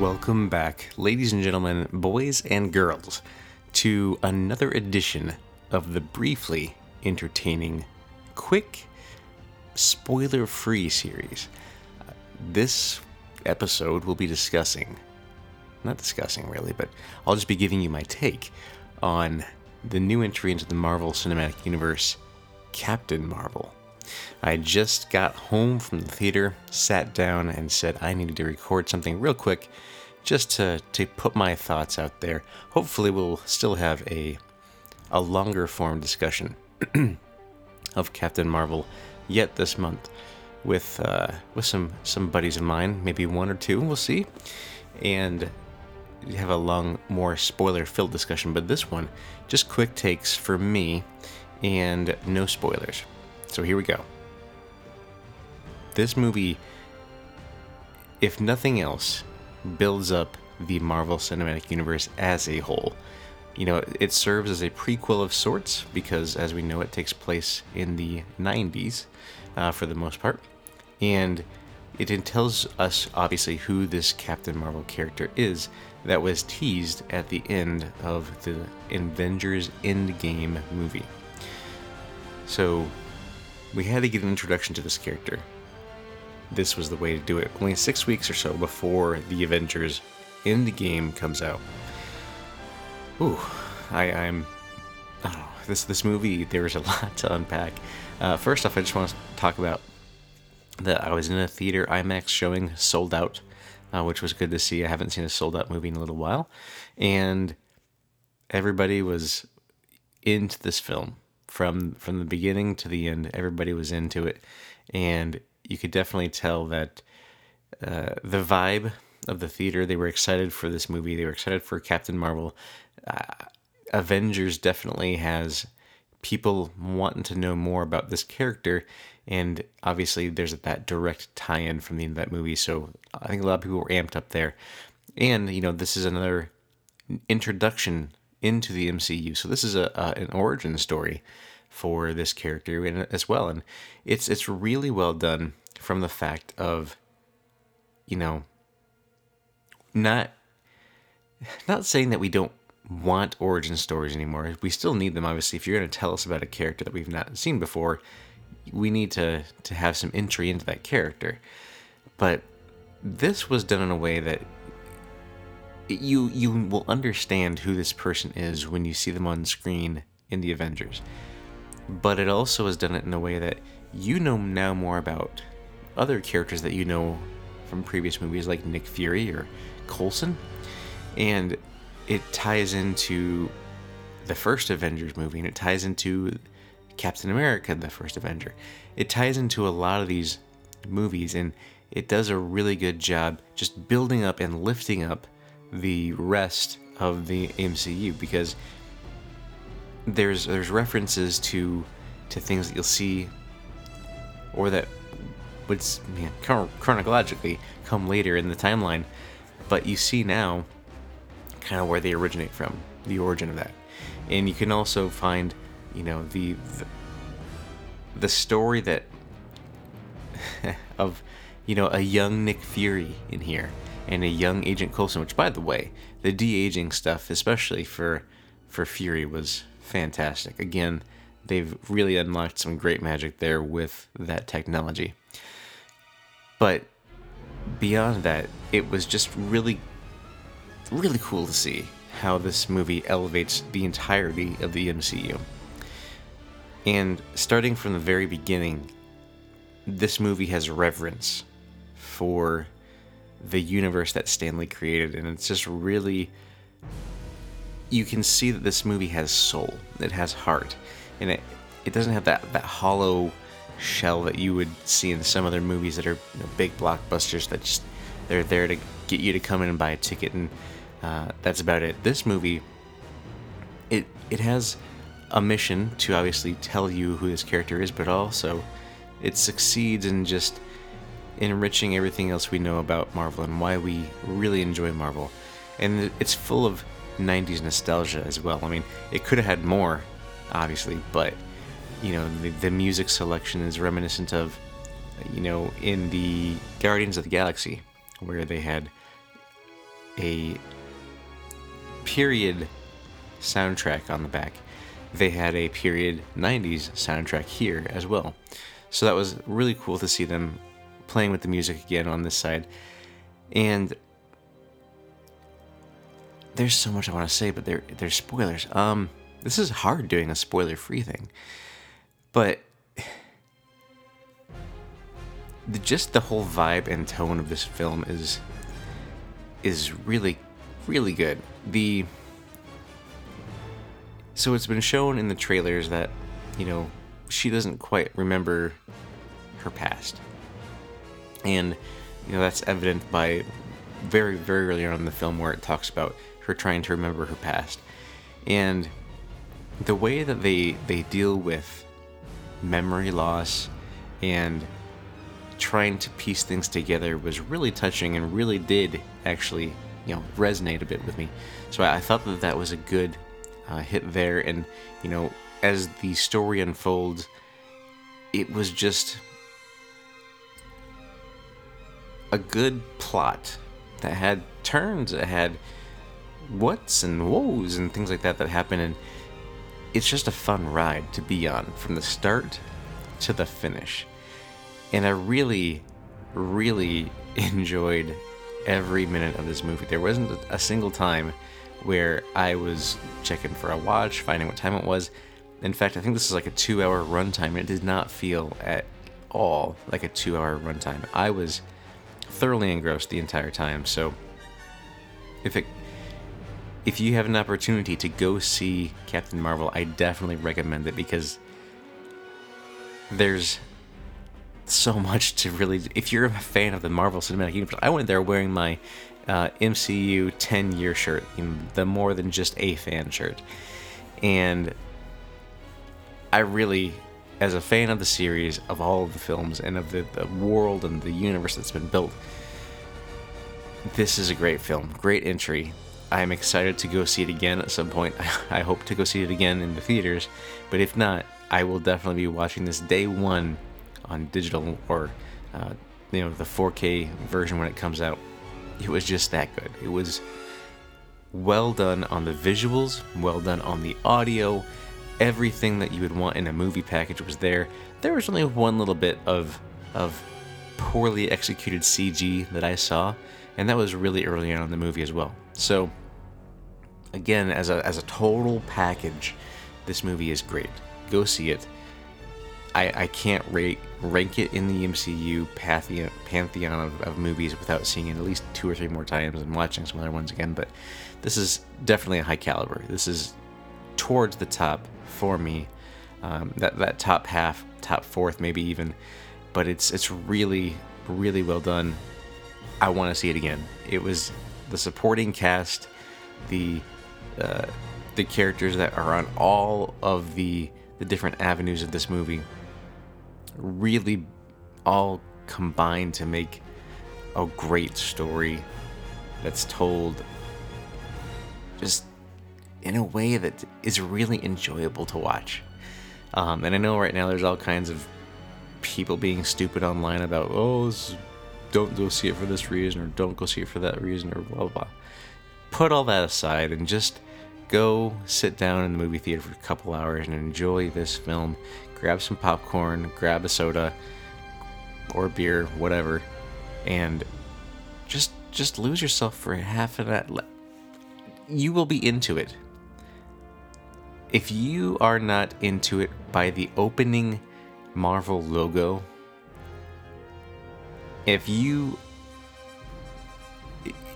welcome back, ladies and gentlemen, boys and girls, to another edition of the briefly entertaining, quick, spoiler free series. This episode will be discussing, not discussing really, but I'll just be giving you my take on the new entry into the Marvel Cinematic Universe, Captain Marvel. I just got home from the theater, sat down, and said I needed to record something real quick just to, to put my thoughts out there. Hopefully, we'll still have a, a longer form discussion of Captain Marvel yet this month with, uh, with some, some buddies of mine, maybe one or two, we'll see. And have a long, more spoiler filled discussion, but this one, just quick takes for me and no spoilers. So here we go. This movie, if nothing else, builds up the Marvel Cinematic Universe as a whole. You know, it serves as a prequel of sorts because, as we know, it takes place in the 90s uh, for the most part. And it tells us, obviously, who this Captain Marvel character is that was teased at the end of the Avengers Endgame movie. So, we had to get an introduction to this character. This was the way to do it. Only six weeks or so before the Avengers Endgame comes out. Ooh, I, I'm. I. This this movie, there's a lot to unpack. Uh, first off, I just want to talk about that I was in a theater IMAX showing sold out, uh, which was good to see. I haven't seen a sold out movie in a little while, and everybody was into this film from from the beginning to the end. Everybody was into it, and you could definitely tell that uh, the vibe of the theater. They were excited for this movie. They were excited for Captain Marvel. Uh, Avengers definitely has people wanting to know more about this character, and obviously there's that direct tie-in from the end of that movie. So I think a lot of people were amped up there, and you know this is another introduction into the MCU. So this is a, a an origin story for this character as well, and it's it's really well done from the fact of you know not not saying that we don't want origin stories anymore. We still need them, obviously. If you're going to tell us about a character that we've not seen before, we need to to have some entry into that character. But this was done in a way that you you will understand who this person is when you see them on screen in the Avengers. But it also has done it in a way that you know now more about other characters that you know from previous movies like Nick Fury or Coulson. And it ties into the first Avengers movie and it ties into Captain America, the first Avenger. It ties into a lot of these movies and it does a really good job just building up and lifting up the rest of the MCU because there's there's references to to things that you'll see or that would chronologically come later in the timeline, but you see now kind of where they originate from, the origin of that, and you can also find, you know, the the, the story that of, you know, a young Nick Fury in here and a young Agent Coulson. Which, by the way, the de aging stuff, especially for for Fury, was fantastic. Again, they've really unlocked some great magic there with that technology. But beyond that, it was just really, really cool to see how this movie elevates the entirety of the MCU. And starting from the very beginning, this movie has reverence for the universe that Stan Lee created, and it's just really. You can see that this movie has soul, it has heart, and it, it doesn't have that, that hollow shell that you would see in some other movies that are you know, big blockbusters that just they're there to get you to come in and buy a ticket and uh, that's about it this movie it it has a mission to obviously tell you who this character is but also it succeeds in just enriching everything else we know about marvel and why we really enjoy marvel. And it's full of 90s nostalgia as well. I mean it could have had more obviously but you know the, the music selection is reminiscent of you know in the guardians of the galaxy where they had a period soundtrack on the back, they had a period 90s soundtrack here as well. So that was really cool to see them playing with the music again on this side. And there's so much I want to say, but there there's spoilers. Um, this is hard doing a spoiler-free thing, but the, just the whole vibe and tone of this film is is really really good. The so it's been shown in the trailers that you know she doesn't quite remember her past, and you know that's evident by very very early on in the film where it talks about her trying to remember her past, and the way that they they deal with memory loss and trying to piece things together was really touching and really did actually you know resonate a bit with me. So i, I thought that that was a good uh, hit there. And you know as the story unfolds it was just a good plot that had turns it had whats and woes and things like that that happen and it's just a fun ride to be on from the start to the finish. And i really really enjoyed every minute of this movie. There wasn't a single time where i was checking for a watch finding what time it was. In fact i think this is like a two hour runtime. And it did not feel at all like a two hour runtime. I was thoroughly engrossed the entire time so if it if you have an opportunity to go see Captain Marvel, I definitely recommend it because there's so much to really. If you're a fan of the Marvel Cinematic Universe, I went there wearing my uh, MCU 10 year shirt, the more than just a fan shirt. And I really, as a fan of the series, of all of the films, and of the, the world and the universe that's been built, this is a great film. Great entry. I'm excited to go see it again at some point. I hope to go see it again in the theaters, but if not, I will definitely be watching this day one on digital or uh, you know the 4K version when it comes out. It was just that good. It was well done on the visuals, well done on the audio. Everything that you would want in a movie package was there. There was only one little bit of of poorly executed CG that I saw, and that was really early on in the movie as well. So, again, as a as a total package, this movie is great. Go see it. I, I can't rate rank it in the MCU pantheon, pantheon of, of movies without seeing it at least two or three more times and watching some other ones again. But this is definitely a high caliber. This is towards the top for me. Um, that that top half, top fourth, maybe even. But it's it's really really well done. I want to see it again. It was the supporting cast, the uh, the characters that are on all of the the different avenues of this movie really all combined to make a great story that's told just in a way that is really enjoyable to watch. Um, and I know right now there's all kinds of people being stupid online about, oh, this don't go see it for this reason or don't go see it for that reason or blah blah blah. Put all that aside and just go sit down in the movie theater for a couple hours and enjoy this film. Grab some popcorn, grab a soda or beer, whatever, and just just lose yourself for half of that. You will be into it. If you are not into it by the opening Marvel logo, if you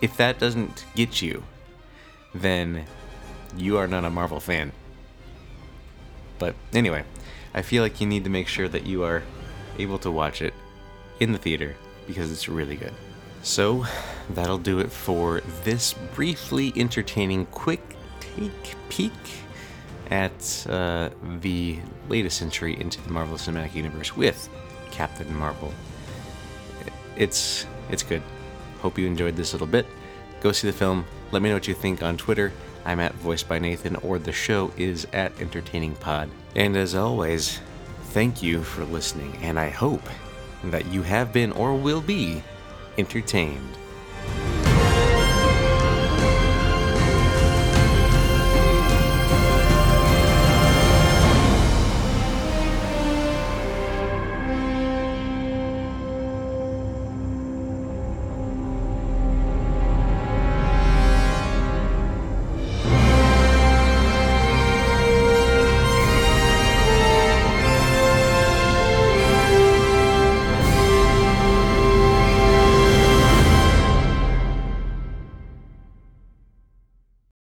if that doesn't get you, then you are not a Marvel fan. But anyway, I feel like you need to make sure that you are able to watch it in the theater because it's really good. So, that'll do it for this briefly entertaining quick take peek at uh, the latest entry into the Marvel Cinematic Universe with Captain Marvel it's it's good. Hope you enjoyed this little bit. Go see the film. Let me know what you think on Twitter. I'm at Voiced by Nathan, or the show is at Entertaining Pod. And as always, thank you for listening, and I hope that you have been or will be entertained.